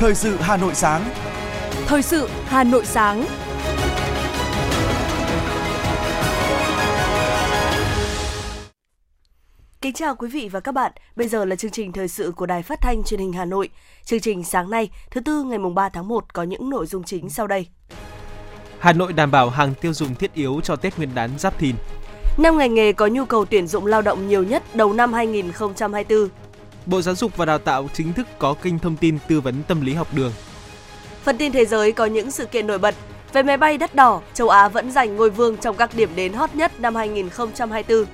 Thời sự Hà Nội sáng. Thời sự Hà Nội sáng. Kính chào quý vị và các bạn. Bây giờ là chương trình thời sự của Đài Phát thanh Truyền hình Hà Nội. Chương trình sáng nay, thứ tư ngày mùng 3 tháng 1 có những nội dung chính sau đây. Hà Nội đảm bảo hàng tiêu dùng thiết yếu cho Tết Nguyên đán Giáp Thìn. Năm ngành nghề có nhu cầu tuyển dụng lao động nhiều nhất đầu năm 2024. Bộ Giáo dục và Đào tạo chính thức có kênh thông tin tư vấn tâm lý học đường. Phần tin thế giới có những sự kiện nổi bật. Về máy bay đắt đỏ, châu Á vẫn giành ngôi vương trong các điểm đến hot nhất năm 2024.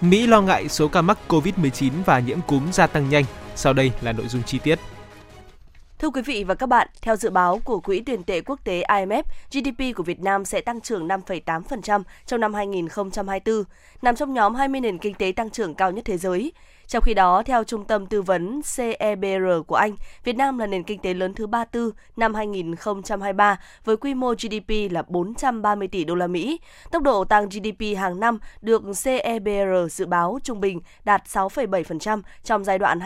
Mỹ lo ngại số ca mắc COVID-19 và nhiễm cúm gia tăng nhanh. Sau đây là nội dung chi tiết. Thưa quý vị và các bạn, theo dự báo của Quỹ tiền tệ quốc tế IMF, GDP của Việt Nam sẽ tăng trưởng 5,8% trong năm 2024, nằm trong nhóm 20 nền kinh tế tăng trưởng cao nhất thế giới. Trong khi đó, theo Trung tâm Tư vấn CEBR của Anh, Việt Nam là nền kinh tế lớn thứ 34 năm 2023 với quy mô GDP là 430 tỷ đô la Mỹ. Tốc độ tăng GDP hàng năm được CEBR dự báo trung bình đạt 6,7% trong giai đoạn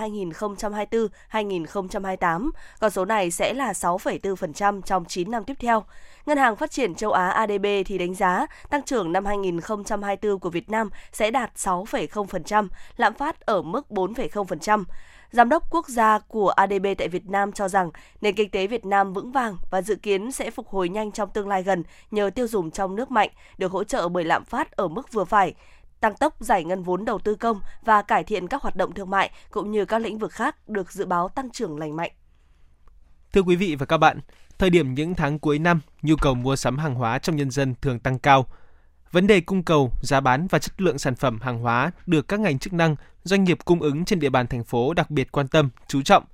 2024-2028. Con số này sẽ là 6,4% trong 9 năm tiếp theo. Ngân hàng Phát triển châu Á ADB thì đánh giá tăng trưởng năm 2024 của Việt Nam sẽ đạt 6,0%, lạm phát ở mức 4,0%. Giám đốc quốc gia của ADB tại Việt Nam cho rằng nền kinh tế Việt Nam vững vàng và dự kiến sẽ phục hồi nhanh trong tương lai gần nhờ tiêu dùng trong nước mạnh, được hỗ trợ bởi lạm phát ở mức vừa phải tăng tốc giải ngân vốn đầu tư công và cải thiện các hoạt động thương mại cũng như các lĩnh vực khác được dự báo tăng trưởng lành mạnh. Thưa quý vị và các bạn, thời điểm những tháng cuối năm, nhu cầu mua sắm hàng hóa trong nhân dân thường tăng cao. Vấn đề cung cầu, giá bán và chất lượng sản phẩm hàng hóa được các ngành chức năng, doanh nghiệp cung ứng trên địa bàn thành phố đặc biệt quan tâm, chú trọng.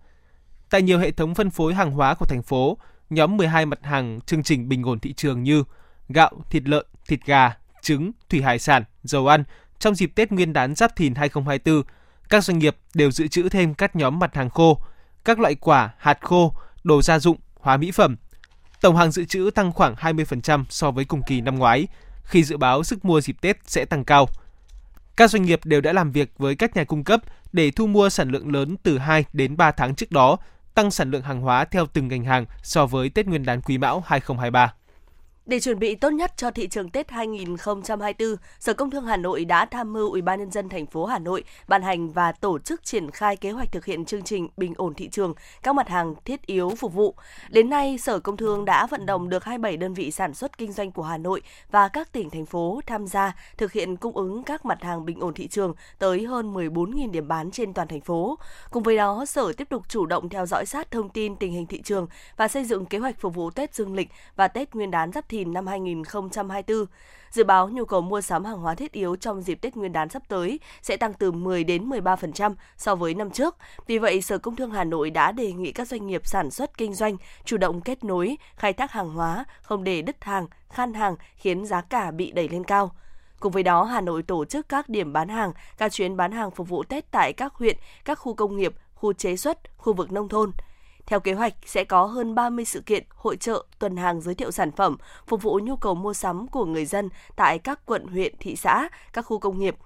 Tại nhiều hệ thống phân phối hàng hóa của thành phố, nhóm 12 mặt hàng chương trình bình ổn thị trường như gạo, thịt lợn, thịt gà, trứng, thủy hải sản, dầu ăn trong dịp Tết Nguyên đán Giáp Thìn 2024, các doanh nghiệp đều dự trữ thêm các nhóm mặt hàng khô, các loại quả, hạt khô, đồ gia dụng, hóa mỹ phẩm. Tổng hàng dự trữ tăng khoảng 20% so với cùng kỳ năm ngoái, khi dự báo sức mua dịp Tết sẽ tăng cao. Các doanh nghiệp đều đã làm việc với các nhà cung cấp để thu mua sản lượng lớn từ 2 đến 3 tháng trước đó, tăng sản lượng hàng hóa theo từng ngành hàng so với Tết Nguyên đán Quý Mão 2023. Để chuẩn bị tốt nhất cho thị trường Tết 2024, Sở Công Thương Hà Nội đã tham mưu Ủy ban nhân dân thành phố Hà Nội ban hành và tổ chức triển khai kế hoạch thực hiện chương trình bình ổn thị trường các mặt hàng thiết yếu phục vụ. Đến nay, Sở Công Thương đã vận động được 27 đơn vị sản xuất kinh doanh của Hà Nội và các tỉnh thành phố tham gia thực hiện cung ứng các mặt hàng bình ổn thị trường tới hơn 14.000 điểm bán trên toàn thành phố. Cùng với đó, Sở tiếp tục chủ động theo dõi sát thông tin tình hình thị trường và xây dựng kế hoạch phục vụ Tết Dương lịch và Tết Nguyên đán Giáp Thìn năm 2024. Dự báo nhu cầu mua sắm hàng hóa thiết yếu trong dịp Tết Nguyên đán sắp tới sẽ tăng từ 10 đến 13% so với năm trước. Vì vậy, Sở Công Thương Hà Nội đã đề nghị các doanh nghiệp sản xuất kinh doanh chủ động kết nối, khai thác hàng hóa, không để đứt hàng, khan hàng khiến giá cả bị đẩy lên cao. Cùng với đó, Hà Nội tổ chức các điểm bán hàng, các chuyến bán hàng phục vụ Tết tại các huyện, các khu công nghiệp, khu chế xuất, khu vực nông thôn. Theo kế hoạch, sẽ có hơn 30 sự kiện, hội trợ, tuần hàng giới thiệu sản phẩm, phục vụ nhu cầu mua sắm của người dân tại các quận, huyện, thị xã, các khu công nghiệp.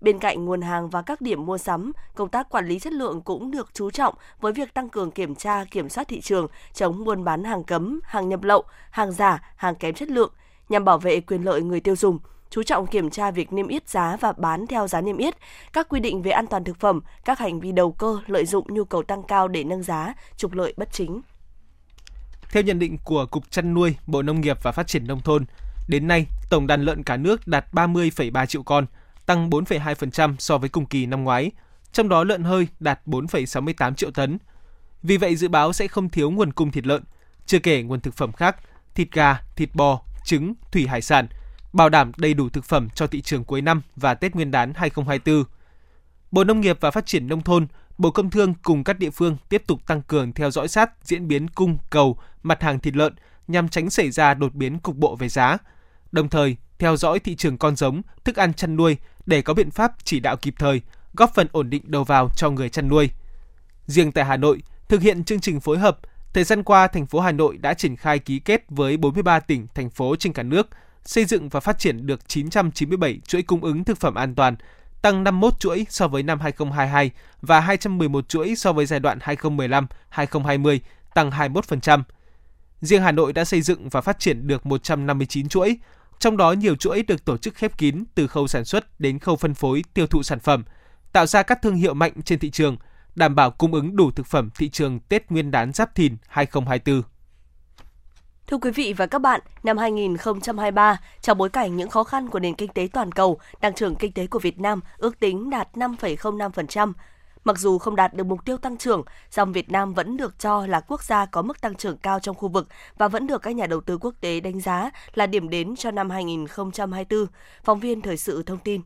Bên cạnh nguồn hàng và các điểm mua sắm, công tác quản lý chất lượng cũng được chú trọng với việc tăng cường kiểm tra, kiểm soát thị trường, chống buôn bán hàng cấm, hàng nhập lậu, hàng giả, hàng kém chất lượng, nhằm bảo vệ quyền lợi người tiêu dùng – chú trọng kiểm tra việc niêm yết giá và bán theo giá niêm yết, các quy định về an toàn thực phẩm, các hành vi đầu cơ lợi dụng nhu cầu tăng cao để nâng giá, trục lợi bất chính. Theo nhận định của Cục Chăn nuôi, Bộ Nông nghiệp và Phát triển Nông thôn, đến nay tổng đàn lợn cả nước đạt 30,3 triệu con, tăng 4,2% so với cùng kỳ năm ngoái, trong đó lợn hơi đạt 4,68 triệu tấn. Vì vậy dự báo sẽ không thiếu nguồn cung thịt lợn, chưa kể nguồn thực phẩm khác, thịt gà, thịt bò, trứng, thủy hải sản – bảo đảm đầy đủ thực phẩm cho thị trường cuối năm và Tết Nguyên đán 2024. Bộ Nông nghiệp và Phát triển Nông thôn, Bộ Công Thương cùng các địa phương tiếp tục tăng cường theo dõi sát diễn biến cung, cầu, mặt hàng thịt lợn nhằm tránh xảy ra đột biến cục bộ về giá. Đồng thời, theo dõi thị trường con giống, thức ăn chăn nuôi để có biện pháp chỉ đạo kịp thời, góp phần ổn định đầu vào cho người chăn nuôi. Riêng tại Hà Nội, thực hiện chương trình phối hợp, thời gian qua thành phố Hà Nội đã triển khai ký kết với 43 tỉnh, thành phố trên cả nước – xây dựng và phát triển được 997 chuỗi cung ứng thực phẩm an toàn, tăng 51 chuỗi so với năm 2022 và 211 chuỗi so với giai đoạn 2015-2020, tăng 21%. Riêng Hà Nội đã xây dựng và phát triển được 159 chuỗi, trong đó nhiều chuỗi được tổ chức khép kín từ khâu sản xuất đến khâu phân phối tiêu thụ sản phẩm, tạo ra các thương hiệu mạnh trên thị trường, đảm bảo cung ứng đủ thực phẩm thị trường Tết Nguyên đán Giáp Thìn 2024. Thưa quý vị và các bạn, năm 2023, trong bối cảnh những khó khăn của nền kinh tế toàn cầu, tăng trưởng kinh tế của Việt Nam ước tính đạt 5,05%. Mặc dù không đạt được mục tiêu tăng trưởng, song Việt Nam vẫn được cho là quốc gia có mức tăng trưởng cao trong khu vực và vẫn được các nhà đầu tư quốc tế đánh giá là điểm đến cho năm 2024. Phóng viên Thời sự thông tin.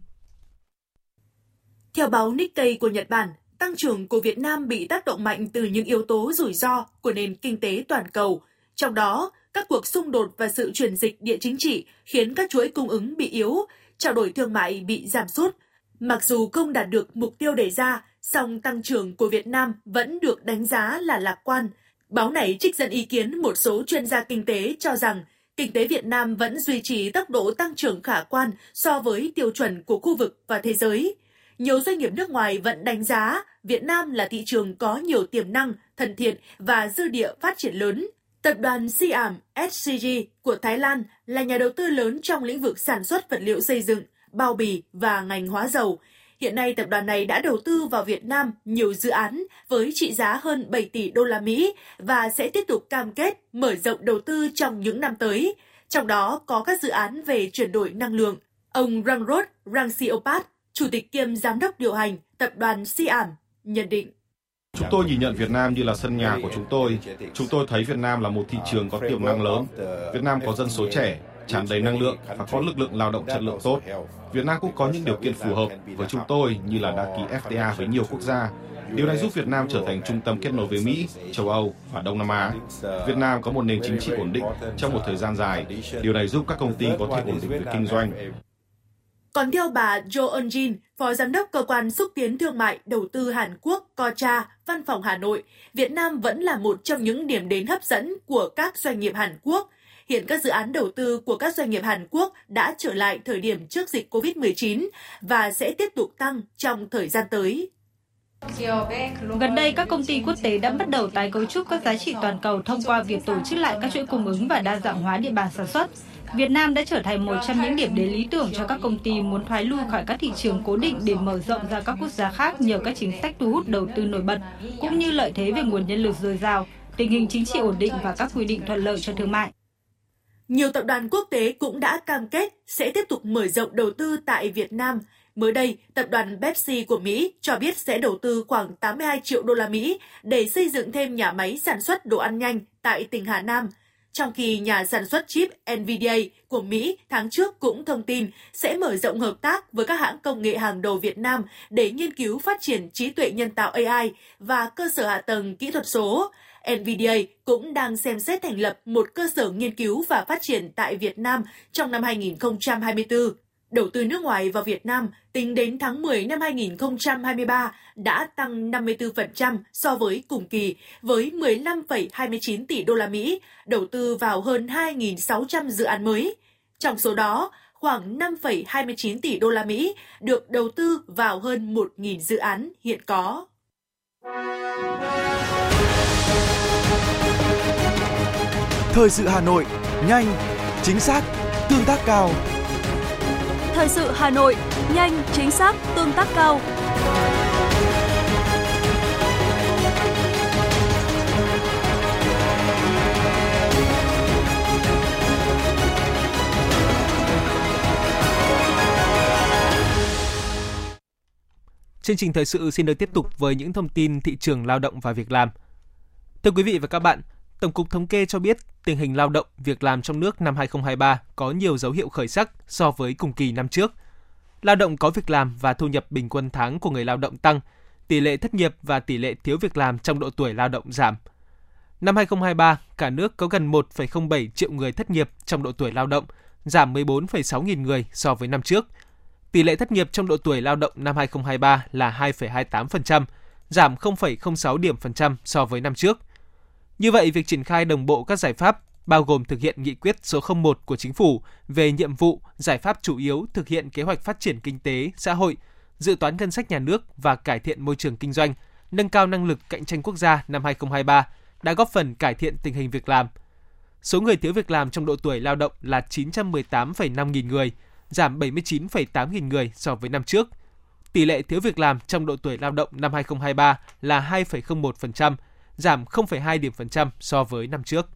Theo báo Nikkei của Nhật Bản, tăng trưởng của Việt Nam bị tác động mạnh từ những yếu tố rủi ro của nền kinh tế toàn cầu. Trong đó, các cuộc xung đột và sự chuyển dịch địa chính trị khiến các chuỗi cung ứng bị yếu, trao đổi thương mại bị giảm sút. Mặc dù không đạt được mục tiêu đề ra, song tăng trưởng của Việt Nam vẫn được đánh giá là lạc quan. Báo này trích dẫn ý kiến một số chuyên gia kinh tế cho rằng kinh tế Việt Nam vẫn duy trì tốc độ tăng trưởng khả quan so với tiêu chuẩn của khu vực và thế giới. Nhiều doanh nghiệp nước ngoài vẫn đánh giá Việt Nam là thị trường có nhiều tiềm năng, thân thiện và dư địa phát triển lớn. Tập đoàn Siam SCG của Thái Lan là nhà đầu tư lớn trong lĩnh vực sản xuất vật liệu xây dựng, bao bì và ngành hóa dầu. Hiện nay tập đoàn này đã đầu tư vào Việt Nam nhiều dự án với trị giá hơn 7 tỷ đô la Mỹ và sẽ tiếp tục cam kết mở rộng đầu tư trong những năm tới. Trong đó có các dự án về chuyển đổi năng lượng. Ông Rangrod Rangsiopat, chủ tịch kiêm giám đốc điều hành tập đoàn Siam, nhận định. Chúng tôi nhìn nhận Việt Nam như là sân nhà của chúng tôi. Chúng tôi thấy Việt Nam là một thị trường có tiềm năng lớn. Việt Nam có dân số trẻ, tràn đầy năng lượng và có lực lượng lao động chất lượng tốt. Việt Nam cũng có những điều kiện phù hợp với chúng tôi như là đã ký FTA với nhiều quốc gia. Điều này giúp Việt Nam trở thành trung tâm kết nối với Mỹ, châu Âu và Đông Nam Á. Việt Nam có một nền chính trị ổn định trong một thời gian dài. Điều này giúp các công ty có thể ổn định việc kinh doanh. Còn theo bà Jo Eun-jin, Phó Giám đốc Cơ quan Xúc tiến Thương mại Đầu tư Hàn Quốc Kocha, Văn phòng Hà Nội, Việt Nam vẫn là một trong những điểm đến hấp dẫn của các doanh nghiệp Hàn Quốc. Hiện các dự án đầu tư của các doanh nghiệp Hàn Quốc đã trở lại thời điểm trước dịch COVID-19 và sẽ tiếp tục tăng trong thời gian tới. Gần đây, các công ty quốc tế đã bắt đầu tái cấu trúc các giá trị toàn cầu thông qua việc tổ chức lại các chuỗi cung ứng và đa dạng hóa địa bàn sản xuất. Việt Nam đã trở thành một trong những điểm đến lý tưởng cho các công ty muốn thoái lui khỏi các thị trường cố định để mở rộng ra các quốc gia khác nhờ các chính sách thu hút đầu tư nổi bật, cũng như lợi thế về nguồn nhân lực dồi dào, tình hình chính trị ổn định và các quy định thuận lợi cho thương mại. Nhiều tập đoàn quốc tế cũng đã cam kết sẽ tiếp tục mở rộng đầu tư tại Việt Nam. Mới đây, tập đoàn Pepsi của Mỹ cho biết sẽ đầu tư khoảng 82 triệu đô la Mỹ để xây dựng thêm nhà máy sản xuất đồ ăn nhanh tại tỉnh Hà Nam – trong khi nhà sản xuất chip NVIDIA của Mỹ tháng trước cũng thông tin sẽ mở rộng hợp tác với các hãng công nghệ hàng đầu Việt Nam để nghiên cứu phát triển trí tuệ nhân tạo AI và cơ sở hạ tầng kỹ thuật số. NVIDIA cũng đang xem xét thành lập một cơ sở nghiên cứu và phát triển tại Việt Nam trong năm 2024. Đầu tư nước ngoài vào Việt Nam tính đến tháng 10 năm 2023 đã tăng 54% so với cùng kỳ với 15,29 tỷ đô la Mỹ đầu tư vào hơn 2.600 dự án mới. Trong số đó, khoảng 5,29 tỷ đô la Mỹ được đầu tư vào hơn 1.000 dự án hiện có. Thời sự Hà Nội, nhanh, chính xác, tương tác cao. Thời sự Hà Nội, nhanh, chính xác, tương tác cao. Chương trình thời sự xin được tiếp tục với những thông tin thị trường lao động và việc làm. Thưa quý vị và các bạn, Tổng cục Thống kê cho biết tình hình lao động, việc làm trong nước năm 2023 có nhiều dấu hiệu khởi sắc so với cùng kỳ năm trước. Lao động có việc làm và thu nhập bình quân tháng của người lao động tăng, tỷ lệ thất nghiệp và tỷ lệ thiếu việc làm trong độ tuổi lao động giảm. Năm 2023, cả nước có gần 1,07 triệu người thất nghiệp trong độ tuổi lao động, giảm 14,6 nghìn người so với năm trước. Tỷ lệ thất nghiệp trong độ tuổi lao động năm 2023 là 2,28%, giảm 0,06 điểm phần trăm so với năm trước – như vậy, việc triển khai đồng bộ các giải pháp bao gồm thực hiện nghị quyết số 01 của chính phủ về nhiệm vụ, giải pháp chủ yếu thực hiện kế hoạch phát triển kinh tế, xã hội, dự toán ngân sách nhà nước và cải thiện môi trường kinh doanh, nâng cao năng lực cạnh tranh quốc gia năm 2023 đã góp phần cải thiện tình hình việc làm. Số người thiếu việc làm trong độ tuổi lao động là 918,5 nghìn người, giảm 79,8 nghìn người so với năm trước. Tỷ lệ thiếu việc làm trong độ tuổi lao động năm 2023 là 2,01%, giảm 0,2 điểm phần trăm so với năm trước.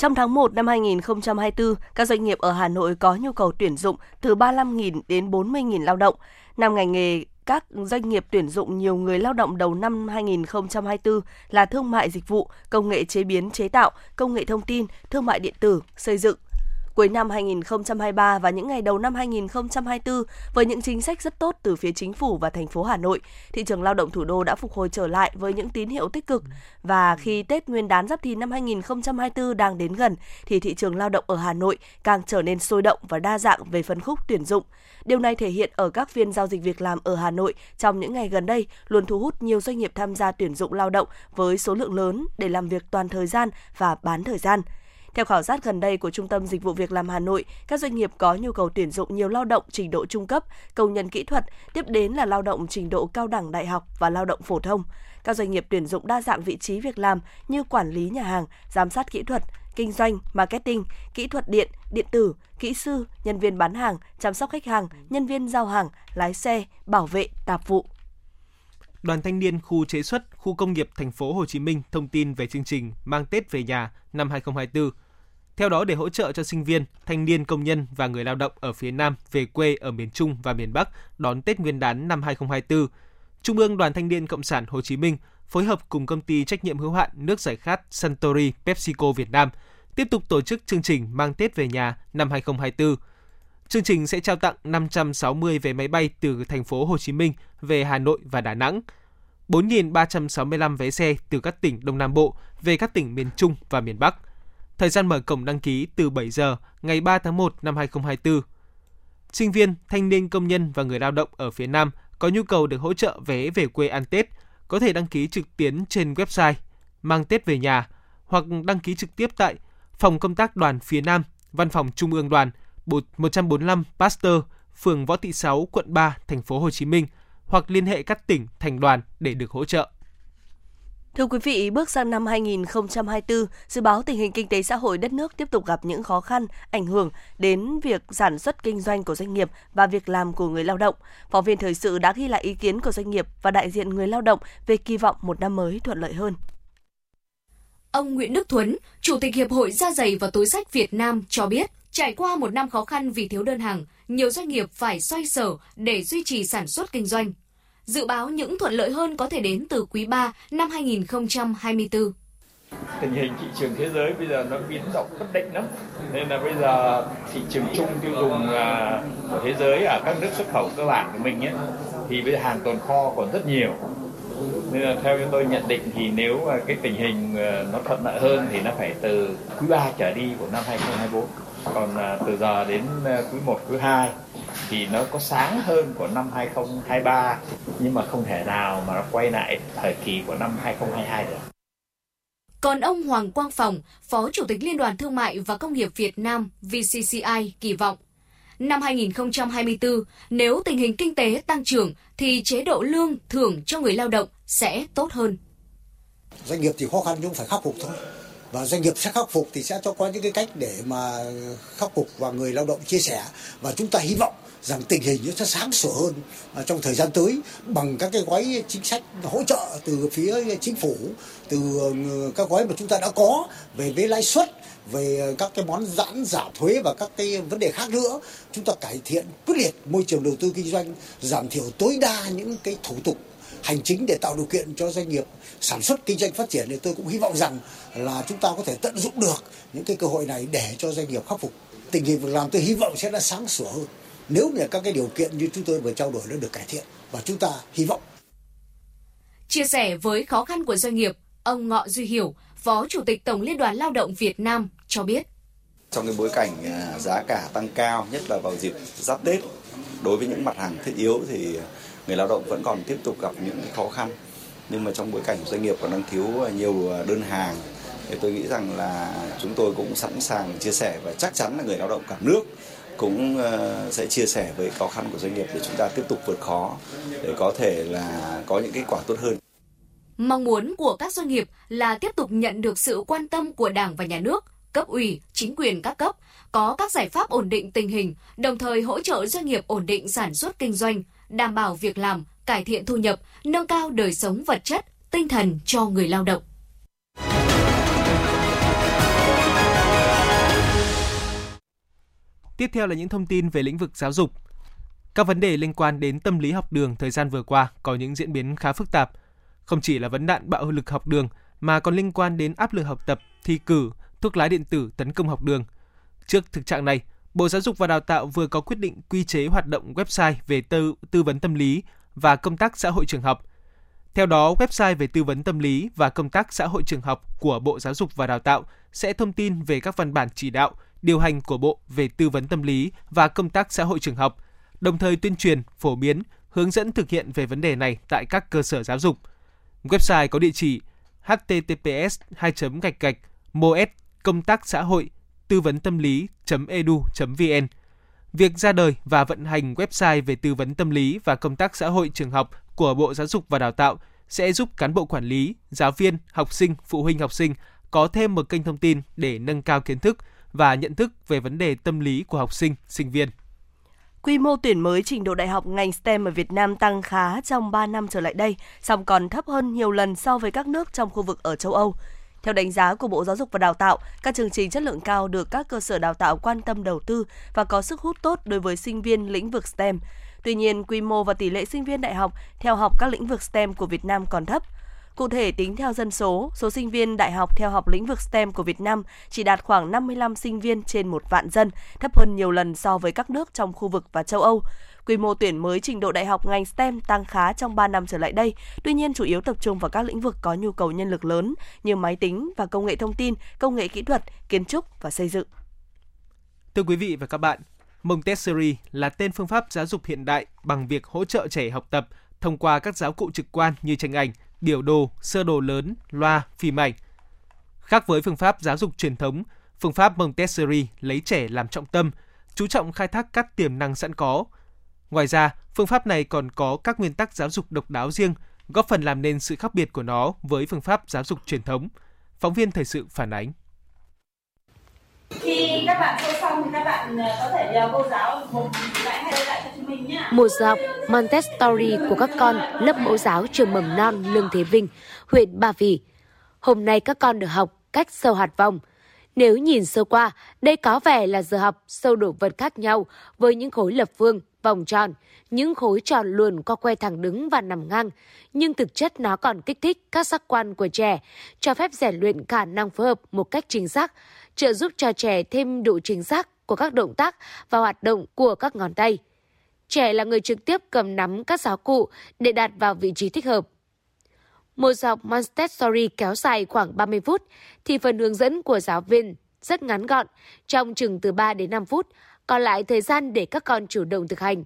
Trong tháng 1 năm 2024, các doanh nghiệp ở Hà Nội có nhu cầu tuyển dụng từ 35.000 đến 40.000 lao động. Năm ngành nghề các doanh nghiệp tuyển dụng nhiều người lao động đầu năm 2024 là thương mại dịch vụ, công nghệ chế biến chế tạo, công nghệ thông tin, thương mại điện tử, xây dựng, Cuối năm 2023 và những ngày đầu năm 2024, với những chính sách rất tốt từ phía chính phủ và thành phố Hà Nội, thị trường lao động thủ đô đã phục hồi trở lại với những tín hiệu tích cực. Và khi Tết Nguyên đán Giáp Thìn năm 2024 đang đến gần, thì thị trường lao động ở Hà Nội càng trở nên sôi động và đa dạng về phân khúc tuyển dụng. Điều này thể hiện ở các phiên giao dịch việc làm ở Hà Nội trong những ngày gần đây luôn thu hút nhiều doanh nghiệp tham gia tuyển dụng lao động với số lượng lớn để làm việc toàn thời gian và bán thời gian. Theo khảo sát gần đây của Trung tâm Dịch vụ Việc làm Hà Nội, các doanh nghiệp có nhu cầu tuyển dụng nhiều lao động trình độ trung cấp, công nhân kỹ thuật, tiếp đến là lao động trình độ cao đẳng đại học và lao động phổ thông. Các doanh nghiệp tuyển dụng đa dạng vị trí việc làm như quản lý nhà hàng, giám sát kỹ thuật, kinh doanh, marketing, kỹ thuật điện, điện tử, kỹ sư, nhân viên bán hàng, chăm sóc khách hàng, nhân viên giao hàng, lái xe, bảo vệ, tạp vụ. Đoàn thanh niên khu chế xuất, khu công nghiệp thành phố Hồ Chí Minh thông tin về chương trình Mang Tết về nhà năm 2024. Theo đó để hỗ trợ cho sinh viên, thanh niên công nhân và người lao động ở phía Nam về quê ở miền Trung và miền Bắc đón Tết Nguyên đán năm 2024, Trung ương Đoàn Thanh niên Cộng sản Hồ Chí Minh phối hợp cùng công ty trách nhiệm hữu hạn nước giải khát Suntory PepsiCo Việt Nam tiếp tục tổ chức chương trình Mang Tết về nhà năm 2024. Chương trình sẽ trao tặng 560 vé máy bay từ thành phố Hồ Chí Minh về Hà Nội và Đà Nẵng, 4.365 vé xe từ các tỉnh Đông Nam Bộ về các tỉnh miền Trung và miền Bắc. Thời gian mở cổng đăng ký từ 7 giờ ngày 3 tháng 1 năm 2024. Sinh viên, thanh niên công nhân và người lao động ở phía Nam có nhu cầu được hỗ trợ vé về quê ăn Tết có thể đăng ký trực tuyến trên website mang Tết về nhà hoặc đăng ký trực tiếp tại Phòng công tác đoàn phía Nam, Văn phòng Trung ương đoàn, 145 Pasteur, phường Võ Thị Sáu, quận 3, thành phố Hồ Chí Minh hoặc liên hệ các tỉnh, thành đoàn để được hỗ trợ. Thưa quý vị, bước sang năm 2024, dự báo tình hình kinh tế xã hội đất nước tiếp tục gặp những khó khăn, ảnh hưởng đến việc sản xuất kinh doanh của doanh nghiệp và việc làm của người lao động. Phóng viên thời sự đã ghi lại ý kiến của doanh nghiệp và đại diện người lao động về kỳ vọng một năm mới thuận lợi hơn. Ông Nguyễn Đức Thuấn, Chủ tịch Hiệp hội Da giày và túi sách Việt Nam cho biết, trải qua một năm khó khăn vì thiếu đơn hàng, nhiều doanh nghiệp phải xoay sở để duy trì sản xuất kinh doanh. Dự báo những thuận lợi hơn có thể đến từ quý 3 năm 2024. Tình hình thị trường thế giới bây giờ nó biến động bất định lắm. Nên là bây giờ thị trường chung tiêu dùng à, của thế giới ở các nước xuất khẩu cơ bản của mình ấy, thì bây giờ hàng tồn kho còn rất nhiều. Nên là theo chúng tôi nhận định thì nếu cái tình hình à, nó thuận lợi hơn thì nó phải từ quý 3 trở đi của năm 2024 còn à, từ giờ đến quý 1, quý 2 thì nó có sáng hơn của năm 2023 nhưng mà không thể nào mà nó quay lại thời kỳ của năm 2022 được. Còn ông Hoàng Quang Phòng, Phó Chủ tịch Liên đoàn Thương mại và Công nghiệp Việt Nam VCCI kỳ vọng năm 2024, nếu tình hình kinh tế tăng trưởng thì chế độ lương thưởng cho người lao động sẽ tốt hơn. Doanh nghiệp thì khó khăn nhưng phải khắc phục thôi và doanh nghiệp sẽ khắc phục thì sẽ cho có những cái cách để mà khắc phục và người lao động chia sẻ. Và chúng ta hy vọng rằng tình hình nó sẽ sáng sủa hơn à, trong thời gian tới bằng các cái gói chính sách hỗ trợ từ phía chính phủ, từ ờ, các gói mà chúng ta đã có về với lãi suất, về các cái món giãn giảm thuế và các cái vấn đề khác nữa. Chúng ta cải thiện quyết liệt môi trường đầu tư kinh doanh, giảm thiểu tối đa những cái thủ tục hành chính để tạo điều kiện cho doanh nghiệp sản xuất kinh doanh phát triển thì tôi cũng hy vọng rằng là chúng ta có thể tận dụng được những cái cơ hội này để cho doanh nghiệp khắc phục. Tình hình việc làm tôi hy vọng sẽ đã sáng sủa hơn. Nếu như các cái điều kiện như chúng tôi vừa trao đổi nó được cải thiện và chúng ta hy vọng. Chia sẻ với khó khăn của doanh nghiệp ông Ngọ Duy Hiểu Phó Chủ tịch Tổng Liên đoàn Lao động Việt Nam cho biết. Trong cái bối cảnh à, giá cả tăng cao nhất là vào dịp giáp Tết đối với những mặt hàng thiết yếu thì người lao động vẫn còn tiếp tục gặp những khó khăn nhưng mà trong bối cảnh doanh nghiệp còn đang thiếu nhiều ờ, đơn hàng thì tôi nghĩ rằng là chúng tôi cũng sẵn sàng chia sẻ và chắc chắn là người lao động cả nước cũng ờ, sẽ chia sẻ với khó khăn của doanh nghiệp để chúng ta tiếp tục vượt khó để có thể là có những kết quả tốt hơn. Mong muốn của các doanh nghiệp là tiếp tục nhận được sự quan tâm của Đảng và Nhà nước, cấp ủy, chính quyền các cấp, có các giải pháp ổn định tình hình, đồng thời hỗ trợ doanh nghiệp ổn định sản xuất kinh doanh, đảm bảo việc làm, cải thiện thu nhập, nâng cao đời sống vật chất, tinh thần cho người lao động. Tiếp theo là những thông tin về lĩnh vực giáo dục. Các vấn đề liên quan đến tâm lý học đường thời gian vừa qua có những diễn biến khá phức tạp. Không chỉ là vấn nạn bạo lực học đường mà còn liên quan đến áp lực học tập, thi cử, thuốc lá điện tử tấn công học đường. Trước thực trạng này, Bộ Giáo dục và Đào tạo vừa có quyết định quy chế hoạt động website về tư, tư vấn tâm lý và công tác xã hội trường học. Theo đó, website về tư vấn tâm lý và công tác xã hội trường học của Bộ Giáo dục và Đào tạo sẽ thông tin về các văn bản chỉ đạo, điều hành của Bộ về tư vấn tâm lý và công tác xã hội trường học, đồng thời tuyên truyền, phổ biến, hướng dẫn thực hiện về vấn đề này tại các cơ sở giáo dục. Website có địa chỉ https 2 gạch gạch mos công tác xã hội tư vấn tâm lý.edu.vn. Việc ra đời và vận hành website về tư vấn tâm lý và công tác xã hội trường học của Bộ Giáo dục và Đào tạo sẽ giúp cán bộ quản lý, giáo viên, học sinh, phụ huynh học sinh có thêm một kênh thông tin để nâng cao kiến thức và nhận thức về vấn đề tâm lý của học sinh, sinh viên. Quy mô tuyển mới trình độ đại học ngành STEM ở Việt Nam tăng khá trong 3 năm trở lại đây, song còn thấp hơn nhiều lần so với các nước trong khu vực ở châu Âu. Theo đánh giá của Bộ Giáo dục và Đào tạo, các chương trình chất lượng cao được các cơ sở đào tạo quan tâm đầu tư và có sức hút tốt đối với sinh viên lĩnh vực STEM. Tuy nhiên, quy mô và tỷ lệ sinh viên đại học theo học các lĩnh vực STEM của Việt Nam còn thấp. Cụ thể tính theo dân số, số sinh viên đại học theo học lĩnh vực STEM của Việt Nam chỉ đạt khoảng 55 sinh viên trên một vạn dân, thấp hơn nhiều lần so với các nước trong khu vực và châu Âu. Quy mô tuyển mới trình độ đại học ngành STEM tăng khá trong 3 năm trở lại đây, tuy nhiên chủ yếu tập trung vào các lĩnh vực có nhu cầu nhân lực lớn như máy tính và công nghệ thông tin, công nghệ kỹ thuật, kiến trúc và xây dựng. Thưa quý vị và các bạn, Montessori là tên phương pháp giáo dục hiện đại bằng việc hỗ trợ trẻ học tập thông qua các giáo cụ trực quan như tranh ảnh, biểu đồ, sơ đồ lớn, loa, phim ảnh. Khác với phương pháp giáo dục truyền thống, phương pháp Montessori lấy trẻ làm trọng tâm, chú trọng khai thác các tiềm năng sẵn có. Ngoài ra, phương pháp này còn có các nguyên tắc giáo dục độc đáo riêng, góp phần làm nên sự khác biệt của nó với phương pháp giáo dục truyền thống. Phóng viên thời sự phản ánh. Khi các bạn xong thì các bạn ờ, có thể nhờ cô giáo một lại hay lại cho chúng mình nhé. Một giờ học Montessori của các con lớp mẫu giáo trường mầm non Lương Thế Vinh, huyện Ba Vì. Hôm nay các con được học cách sâu hạt vòng. Nếu nhìn sơ qua, đây có vẻ là giờ học sâu đồ vật khác nhau với những khối lập phương, vòng tròn, những khối tròn luồn co que thẳng đứng và nằm ngang, nhưng thực chất nó còn kích thích các giác quan của trẻ, cho phép rèn luyện khả năng phối hợp một cách chính xác, trợ giúp cho trẻ thêm độ chính xác của các động tác và hoạt động của các ngón tay. Trẻ là người trực tiếp cầm nắm các giáo cụ để đặt vào vị trí thích hợp. Một dọc Montessori kéo dài khoảng 30 phút, thì phần hướng dẫn của giáo viên rất ngắn gọn, trong chừng từ 3 đến 5 phút, còn lại thời gian để các con chủ động thực hành.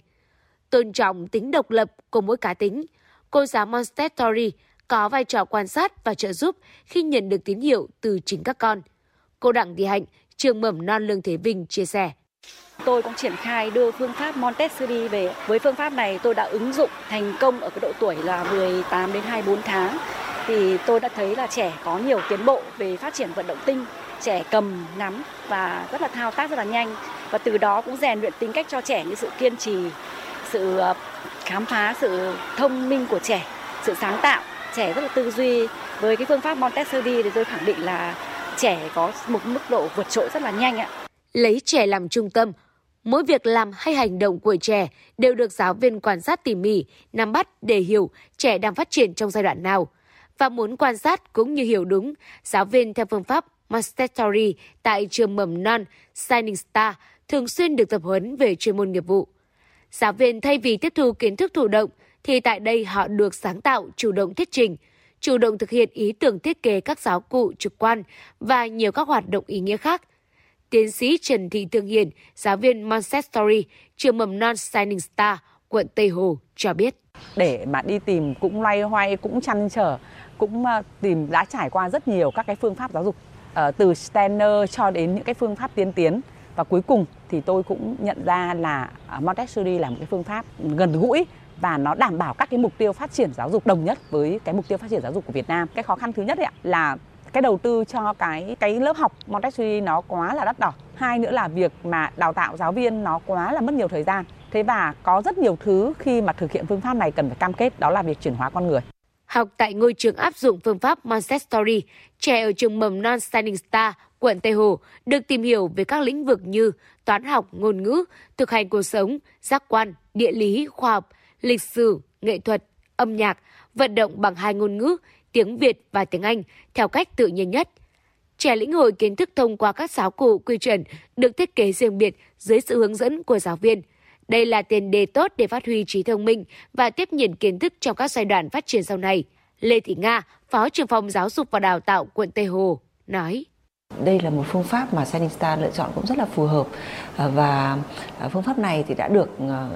Tôn trọng tính độc lập của mỗi cá tính, cô giáo Montessori có vai trò quan sát và trợ giúp khi nhận được tín hiệu từ chính các con. Cô Đặng Thị Hạnh, trường mầm non Lương Thế Vinh chia sẻ. Tôi cũng triển khai đưa phương pháp Montessori về. Với phương pháp này tôi đã ứng dụng thành công ở cái độ tuổi là 18 đến 24 tháng. Thì tôi đã thấy là trẻ có nhiều tiến bộ về phát triển vận động tinh, trẻ cầm nắm và rất là thao tác rất là nhanh và từ đó cũng rèn luyện tính cách cho trẻ như sự kiên trì, sự ờ, khám phá, sự thông minh của trẻ, sự sáng tạo. Trẻ rất là tư duy. Với cái phương pháp Montessori thì tôi khẳng định là trẻ có một mức độ vượt trội rất là nhanh ạ. Lấy trẻ làm trung tâm, mỗi việc làm hay hành động của trẻ đều được giáo viên quan sát tỉ mỉ, nắm bắt để hiểu trẻ đang phát triển trong giai đoạn nào. Và muốn quan sát cũng như hiểu đúng, giáo viên theo phương pháp Montessori tại trường mầm non Shining Star thường xuyên được tập huấn về chuyên môn nghiệp vụ. Giáo viên thay vì tiếp thu kiến thức thụ động, thì tại đây họ được sáng tạo, chủ động thuyết trình, chủ động thực hiện ý tưởng thiết kế các giáo cụ trực quan và nhiều các hoạt động ý nghĩa khác. Tiến sĩ Trần Thị Thương Hiền, giáo viên Montessori, trường mầm non Shining Star, quận Tây Hồ cho biết. Để mà đi tìm cũng loay hoay, cũng chăn trở, cũng ờ, tìm đã trải qua rất nhiều các cái phương pháp giáo dục Ờ, từ Steiner cho đến những cái phương pháp tiên tiến và cuối cùng thì tôi cũng nhận ra là à, Montessori là một cái phương pháp gần gũi và nó đảm bảo các cái mục tiêu phát triển giáo dục đồng nhất với cái mục tiêu phát triển giáo dục của Việt Nam. Cái khó khăn thứ nhất ấy ạ, là cái đầu tư cho cái cái lớp học Montessori nó quá là đắt đỏ. Hai nữa là việc mà đào tạo giáo viên nó quá là mất nhiều thời gian. Thế và có rất nhiều thứ khi mà thực hiện phương pháp này cần phải cam kết, đó là việc chuyển hóa con người. Học tại ngôi trường áp dụng phương pháp Montessori, trẻ ở trường mầm non Shining Star, quận Tây Hồ được tìm hiểu về các lĩnh vực như toán học, ngôn ngữ, thực hành cuộc sống, giác quan, địa lý, khoa học, lịch sử, nghệ thuật, âm nhạc, vận động bằng hai ngôn ngữ, tiếng Việt và tiếng Anh theo cách tự nhiên nhất. Trẻ lĩnh hội kiến thức thông qua các giáo cụ quy chuẩn được thiết kế riêng biệt dưới sự hướng dẫn của giáo viên. Đây là tiền đề tốt để phát huy trí thông minh và tiếp nhận kiến thức trong các giai đoạn phát triển sau này. Lê Thị Nga, Phó trưởng phòng Giáo dục và Đào tạo quận Tây Hồ, nói. Đây là một phương pháp mà Shining Star lựa chọn cũng rất là phù hợp ờ, và ờ, phương pháp này thì đã được ờ,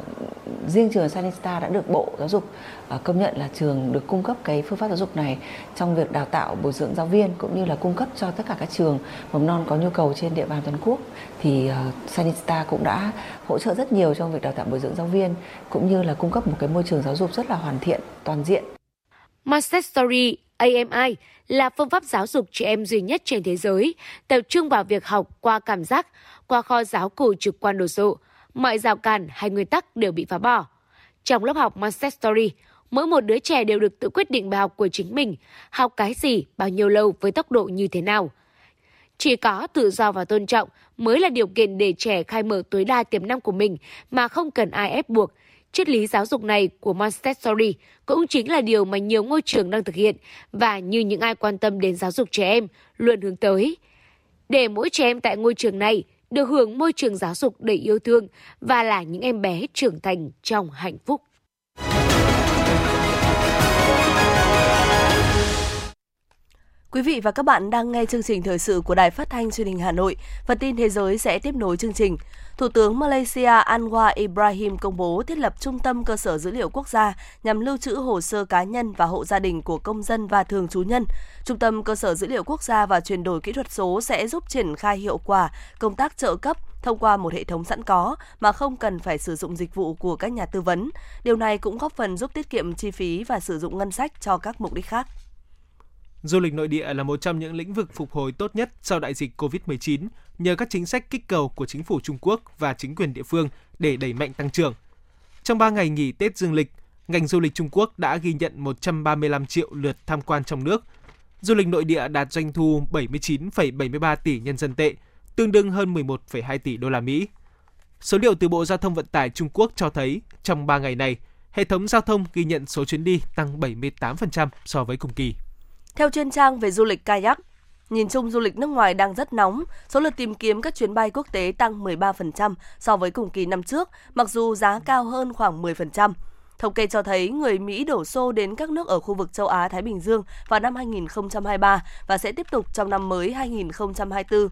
riêng trường Shining Star đã được Bộ Giáo dục công nhận là trường được cung cấp cái phương pháp giáo dục này trong việc đào tạo bồi dưỡng giáo viên cũng như là cung cấp cho tất cả các trường mầm non có nhu cầu trên địa bàn toàn quốc thì Shining Star cũng đã hỗ trợ rất nhiều trong việc đào tạo bồi dưỡng giáo viên cũng như là cung cấp một cái môi trường giáo dục rất là hoàn thiện, toàn diện. Montessori AMI là phương pháp giáo dục trẻ em duy nhất trên thế giới, tập trung vào việc học qua cảm giác, qua kho giáo cụ trực quan đồ sộ. Mọi rào cản hay nguyên tắc đều bị phá bỏ. Trong lớp học Montessori, mỗi một đứa trẻ đều được tự quyết định bài học của chính mình, học cái gì, bao nhiêu lâu với tốc độ như thế nào. Chỉ có tự do và tôn trọng mới là điều kiện để trẻ khai mở tối đa tiềm năng của mình mà không cần ai ép buộc, Triết lý giáo dục này của Montessori cũng chính là điều mà nhiều ngôi trường đang thực hiện và như những ai quan tâm đến giáo dục trẻ em luôn hướng tới. Để mỗi trẻ em tại ngôi trường này được hưởng môi trường giáo dục đầy yêu thương và là những em bé trưởng thành trong hạnh phúc. Quý vị và các bạn đang nghe chương trình thời sự của Đài Phát thanh Truyền hình Hà Nội. Phần tin thế giới sẽ tiếp nối chương trình. Thủ tướng Malaysia Anwar Ibrahim công bố thiết lập trung tâm cơ sở dữ liệu quốc gia nhằm lưu trữ hồ sơ cá nhân và hộ gia đình của công dân và thường trú nhân. Trung tâm cơ sở dữ liệu quốc gia và chuyển đổi kỹ thuật số sẽ giúp triển khai hiệu quả công tác trợ cấp thông qua một hệ thống sẵn có mà không cần phải sử dụng dịch vụ của các nhà tư vấn. Điều này cũng góp phần giúp tiết kiệm chi phí và sử dụng ngân sách cho các mục đích khác. Du lịch nội địa là một trong những lĩnh vực phục hồi tốt nhất sau đại dịch COVID-19 nhờ các chính sách kích cầu của chính phủ Trung Quốc và chính quyền địa phương để đẩy mạnh tăng trưởng. Trong 3 ngày nghỉ Tết Dương lịch, ngành du lịch Trung Quốc đã ghi nhận 135 triệu lượt tham quan trong nước. Du lịch nội địa đạt doanh thu 79,73 tỷ nhân dân tệ, tương đương hơn 11,2 tỷ đô la Mỹ. Số liệu từ Bộ Giao thông Vận tải Trung Quốc cho thấy trong 3 ngày này, hệ thống giao thông ghi nhận số chuyến đi tăng 78% so với cùng kỳ. Theo chuyên trang về du lịch kayak, nhìn chung du lịch nước ngoài đang rất nóng, số lượt tìm kiếm các chuyến bay quốc tế tăng 13% so với cùng kỳ năm trước, mặc dù giá cao hơn khoảng 10%. Thống kê cho thấy người Mỹ đổ xô đến các nước ở khu vực châu Á Thái Bình Dương vào năm 2023 và sẽ tiếp tục trong năm mới 2024.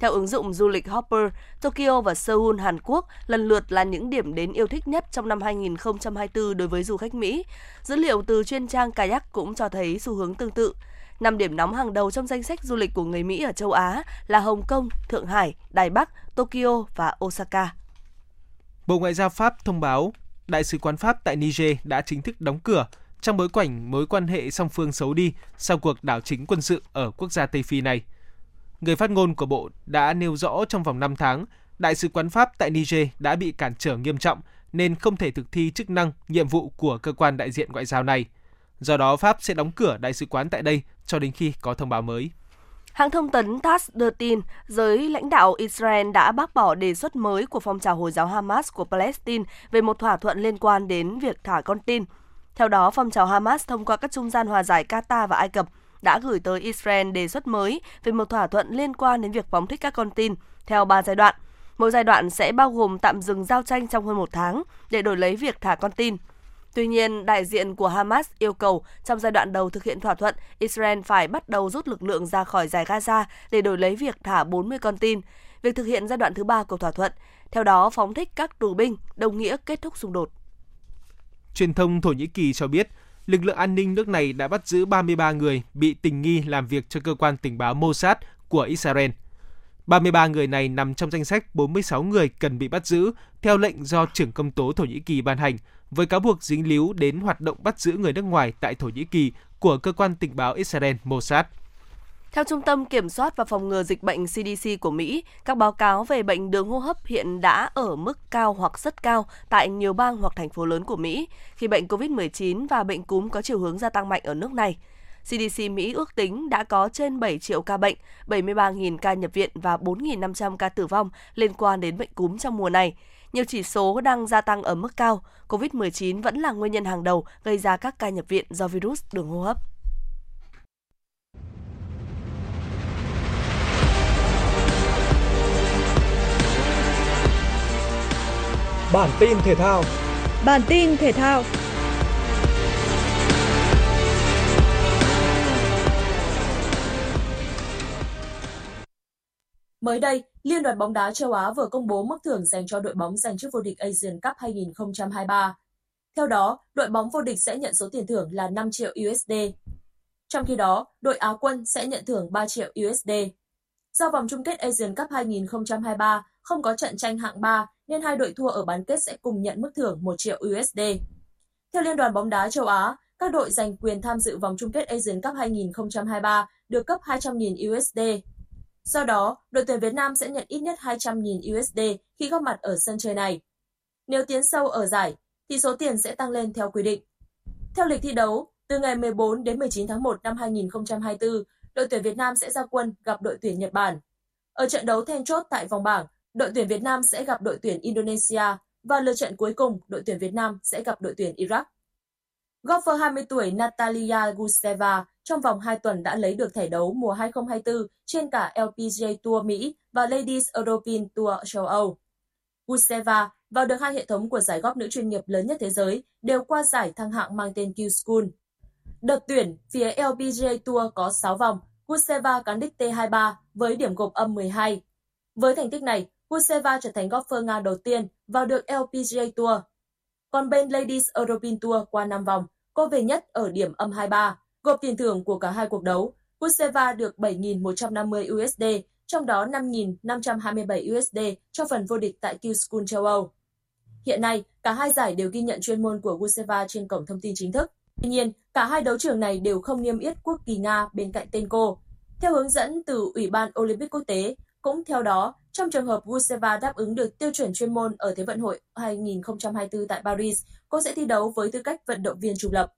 Theo ứng dụng du lịch Hopper, Tokyo và Seoul, Hàn Quốc lần lượt là những điểm đến yêu thích nhất trong năm 2024 đối với du khách Mỹ. Dữ liệu từ chuyên trang kayak cũng cho thấy xu hướng tương tự. Năm điểm nóng hàng đầu trong danh sách du lịch của người Mỹ ở châu Á là Hồng Kông, Thượng Hải, Đài Bắc, Tokyo và Osaka. Bộ Ngoại giao Pháp thông báo Đại sứ quán Pháp tại Niger đã chính thức đóng cửa trong bối cảnh mối quan hệ song phương xấu đi sau cuộc đảo chính quân sự ở quốc gia Tây Phi này. Người phát ngôn của Bộ đã nêu rõ trong vòng 5 tháng, Đại sứ quán Pháp tại Niger đã bị cản trở nghiêm trọng nên không thể thực thi chức năng, nhiệm vụ của cơ quan đại diện ngoại giao này. Do đó, Pháp sẽ đóng cửa đại sứ quán tại đây cho đến khi có thông báo mới. Hãng thông tấn TASS đưa tin, giới lãnh đạo Israel đã bác bỏ đề xuất mới của phong trào Hồi giáo Hamas của Palestine về một thỏa thuận liên quan đến việc thả con tin. Theo đó, phong trào Hamas thông qua các trung gian hòa giải Qatar và Ai Cập đã gửi tới Israel đề xuất mới về một thỏa thuận liên quan đến việc phóng thích các con tin theo ba giai đoạn. Mỗi giai đoạn sẽ bao gồm tạm dừng giao tranh trong hơn một tháng để đổi lấy việc thả con tin. Tuy nhiên, đại diện của Hamas yêu cầu trong giai đoạn đầu thực hiện thỏa thuận, Israel phải bắt đầu rút lực lượng ra khỏi giải Gaza để đổi lấy việc thả 40 con tin. Việc thực hiện giai đoạn thứ ba của thỏa thuận, theo đó phóng thích các tù binh, đồng nghĩa kết thúc xung đột. Truyền thông Thổ Nhĩ Kỳ cho biết, lực lượng an ninh nước này đã bắt giữ 33 người bị tình nghi làm việc cho cơ quan tình báo Mossad của Israel. 33 người này nằm trong danh sách 46 người cần bị bắt giữ theo lệnh do trưởng công tố Thổ Nhĩ Kỳ ban hành với cáo buộc dính líu đến hoạt động bắt giữ người nước ngoài tại Thổ Nhĩ Kỳ của cơ quan tình báo Israel Mossad. Theo Trung tâm Kiểm soát và Phòng ngừa Dịch bệnh CDC của Mỹ, các báo cáo về bệnh đường hô hấp hiện đã ở mức cao hoặc rất cao tại nhiều bang hoặc thành phố lớn của Mỹ, khi bệnh COVID-19 và bệnh cúm có chiều hướng gia tăng mạnh ở nước này. CDC Mỹ ước tính đã có trên 7 triệu ca bệnh, 73.000 ca nhập viện và 4.500 ca tử vong liên quan đến bệnh cúm trong mùa này. Nhiều chỉ số đang gia tăng ở mức cao. COVID-19 vẫn là nguyên nhân hàng đầu gây ra các ca nhập viện do virus đường hô hấp. Bản tin thể thao. Bản tin thể thao. Mới đây, Liên đoàn bóng đá châu Á vừa công bố mức thưởng dành cho đội bóng giành chức vô địch Asian Cup 2023. Theo đó, đội bóng vô địch sẽ nhận số tiền thưởng là 5 triệu USD. Trong khi đó, đội Á quân sẽ nhận thưởng 3 triệu USD. Do vòng chung kết Asian Cup 2023 không có trận tranh hạng 3 nên hai đội thua ở bán kết sẽ cùng nhận mức thưởng 1 triệu USD. Theo Liên đoàn bóng đá châu Á, các đội giành quyền tham dự vòng chung kết Asian Cup 2023 được cấp 200.000 USD. Do đó, đội tuyển Việt Nam sẽ nhận ít nhất 200.000 USD khi góp mặt ở sân chơi này. Nếu tiến sâu ở giải, thì số tiền sẽ tăng lên theo quy định. Theo lịch thi đấu, từ ngày 14 đến 19 tháng 1 năm 2024, đội tuyển Việt Nam sẽ ra quân gặp đội tuyển Nhật Bản. Ở trận đấu then chốt tại vòng bảng, đội tuyển Việt Nam sẽ gặp đội tuyển Indonesia và lượt trận cuối cùng đội tuyển Việt Nam sẽ gặp đội tuyển Iraq. Golfer 20 tuổi Natalia Guseva trong vòng 2 tuần đã lấy được thẻ đấu mùa 2024 trên cả LPGA Tour Mỹ và Ladies European Tour châu Âu. Guseva vào được hai hệ thống của giải golf nữ chuyên nghiệp lớn nhất thế giới đều qua giải thăng hạng mang tên Q School. Đợt tuyển, phía LPGA Tour có 6 vòng, Guseva cán đích T23 với điểm gộp âm 12. Với thành tích này, Guseva trở thành golfer Nga đầu tiên vào được LPGA Tour. Còn bên Ladies European Tour qua 5 vòng, cô về nhất ở điểm âm 23. Gộp tiền thưởng của cả hai cuộc đấu, Kuseva được 7.150 USD, trong đó 5.527 USD cho phần vô địch tại Q School châu Âu. Hiện nay, cả hai giải đều ghi nhận chuyên môn của Guseva trên cổng thông tin chính thức. Tuy nhiên, cả hai đấu trường này đều không niêm yết quốc kỳ Nga bên cạnh tên cô. Theo hướng dẫn từ Ủy ban Olympic Quốc tế, cũng theo đó, trong trường hợp Guseva đáp ứng được tiêu chuẩn chuyên môn ở Thế vận hội 2024 tại Paris, cô sẽ thi đấu với tư cách vận động viên trung lập.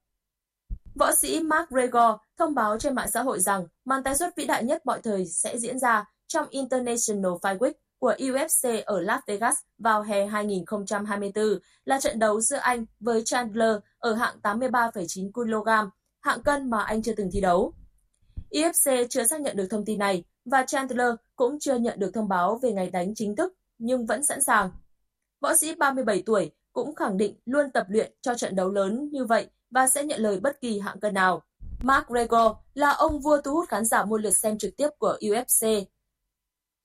Võ sĩ Mark Gregor thông báo trên mạng xã hội rằng màn tái xuất vĩ đại nhất mọi thời sẽ diễn ra trong International Fight Week của UFC ở Las Vegas vào hè 2024 là trận đấu giữa anh với Chandler ở hạng 83,9 kg, hạng cân mà anh chưa từng thi đấu. UFC chưa xác nhận được thông tin này và Chandler cũng chưa nhận được thông báo về ngày đánh chính thức nhưng vẫn sẵn sàng. Võ sĩ 37 tuổi cũng khẳng định luôn tập luyện cho trận đấu lớn như vậy và sẽ nhận lời bất kỳ hạng cân nào. Mark Gregor là ông vua thu hút khán giả mua lượt xem trực tiếp của UFC.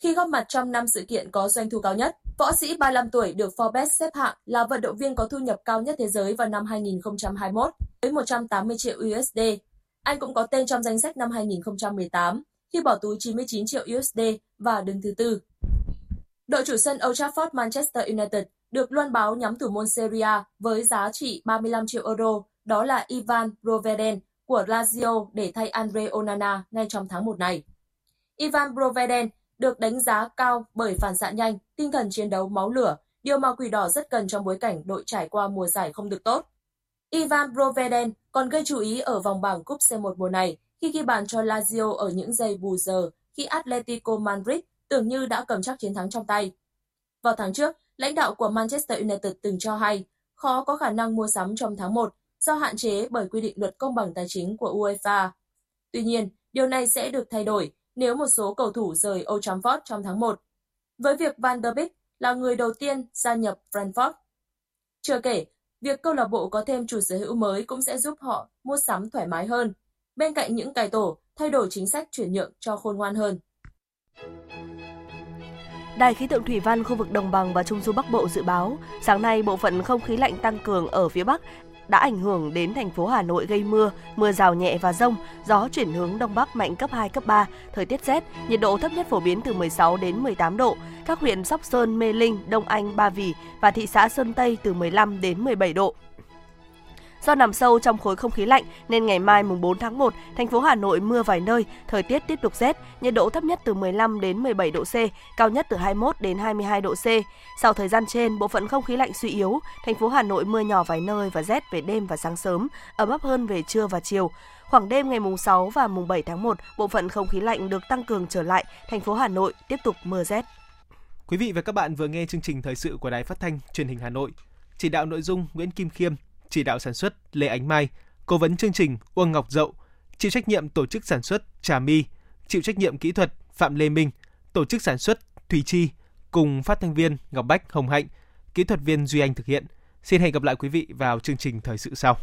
Khi góp mặt trong năm sự kiện có doanh thu cao nhất, võ sĩ 35 tuổi được Forbes xếp hạng là vận động viên có thu nhập cao nhất thế giới vào năm 2021 với 180 triệu USD. Anh cũng có tên trong danh sách năm 2018 khi bỏ túi 99 triệu USD và đứng thứ tư. Đội chủ sân Old Trafford Manchester United được loan báo nhắm thủ môn Serie A với giá trị 35 triệu euro, đó là Ivan Proveden của Lazio để thay Andre Onana ngay trong tháng 1 này. Ivan Proveden được đánh giá cao bởi phản xạ nhanh, tinh thần chiến đấu máu lửa, điều mà Quỷ Đỏ rất cần trong bối cảnh đội trải qua mùa giải không được tốt. Ivan Proveden còn gây chú ý ở vòng bảng cúp C1 mùa này khi ghi bàn cho Lazio ở những giây bù giờ khi Atletico Madrid tưởng như đã cầm chắc chiến thắng trong tay. Vào tháng trước, lãnh đạo của Manchester United từng cho hay khó có khả năng mua sắm trong tháng 1 do hạn chế bởi quy định luật công bằng tài chính của UEFA. Tuy nhiên, điều này sẽ được thay đổi nếu một số cầu thủ rời Old Trafford trong tháng 1, với việc Van der Beek là người đầu tiên gia nhập Frankfurt. Chưa kể, việc câu lạc bộ có thêm chủ sở hữu mới cũng sẽ giúp họ mua sắm thoải mái hơn, bên cạnh những cải tổ thay đổi chính sách chuyển nhượng cho khôn ngoan hơn. Đài khí tượng thủy văn khu vực đồng bằng và trung du Bắc Bộ dự báo, sáng nay bộ phận không khí lạnh tăng cường ở phía Bắc đã ảnh hưởng đến thành phố Hà Nội gây mưa, mưa rào nhẹ và rông, gió chuyển hướng đông bắc mạnh cấp 2, cấp 3, thời tiết rét, nhiệt độ thấp nhất phổ biến từ 16 đến 18 độ. Các huyện Sóc Sơn, Mê Linh, Đông Anh, Ba Vì và thị xã Sơn Tây từ 15 đến 17 độ. Do nằm sâu trong khối không khí lạnh nên ngày mai mùng 4 tháng 1, thành phố Hà Nội mưa vài nơi, thời tiết tiếp tục rét, nhiệt độ thấp nhất từ 15 đến 17 độ C, cao nhất từ 21 đến 22 độ C. Sau thời gian trên, bộ phận không khí lạnh suy yếu, thành phố Hà Nội mưa nhỏ vài nơi và rét về đêm và sáng sớm, ấm áp hơn về trưa và chiều. Khoảng đêm ngày mùng 6 và mùng 7 tháng 1, bộ phận không khí lạnh được tăng cường trở lại, thành phố Hà Nội tiếp tục mưa rét. Quý vị và các bạn vừa nghe chương trình thời sự của Đài Phát thanh Truyền hình Hà Nội. Chỉ đạo nội dung Nguyễn Kim Khiêm, chỉ đạo sản xuất Lê Ánh Mai, cố vấn chương trình Uông Ngọc Dậu, chịu trách nhiệm tổ chức sản xuất Trà My, chịu trách nhiệm kỹ thuật Phạm Lê Minh, tổ chức sản xuất Thùy Chi cùng phát thanh viên Ngọc Bách Hồng Hạnh, kỹ thuật viên Duy Anh thực hiện. Xin hẹn gặp lại quý vị vào chương trình thời sự sau.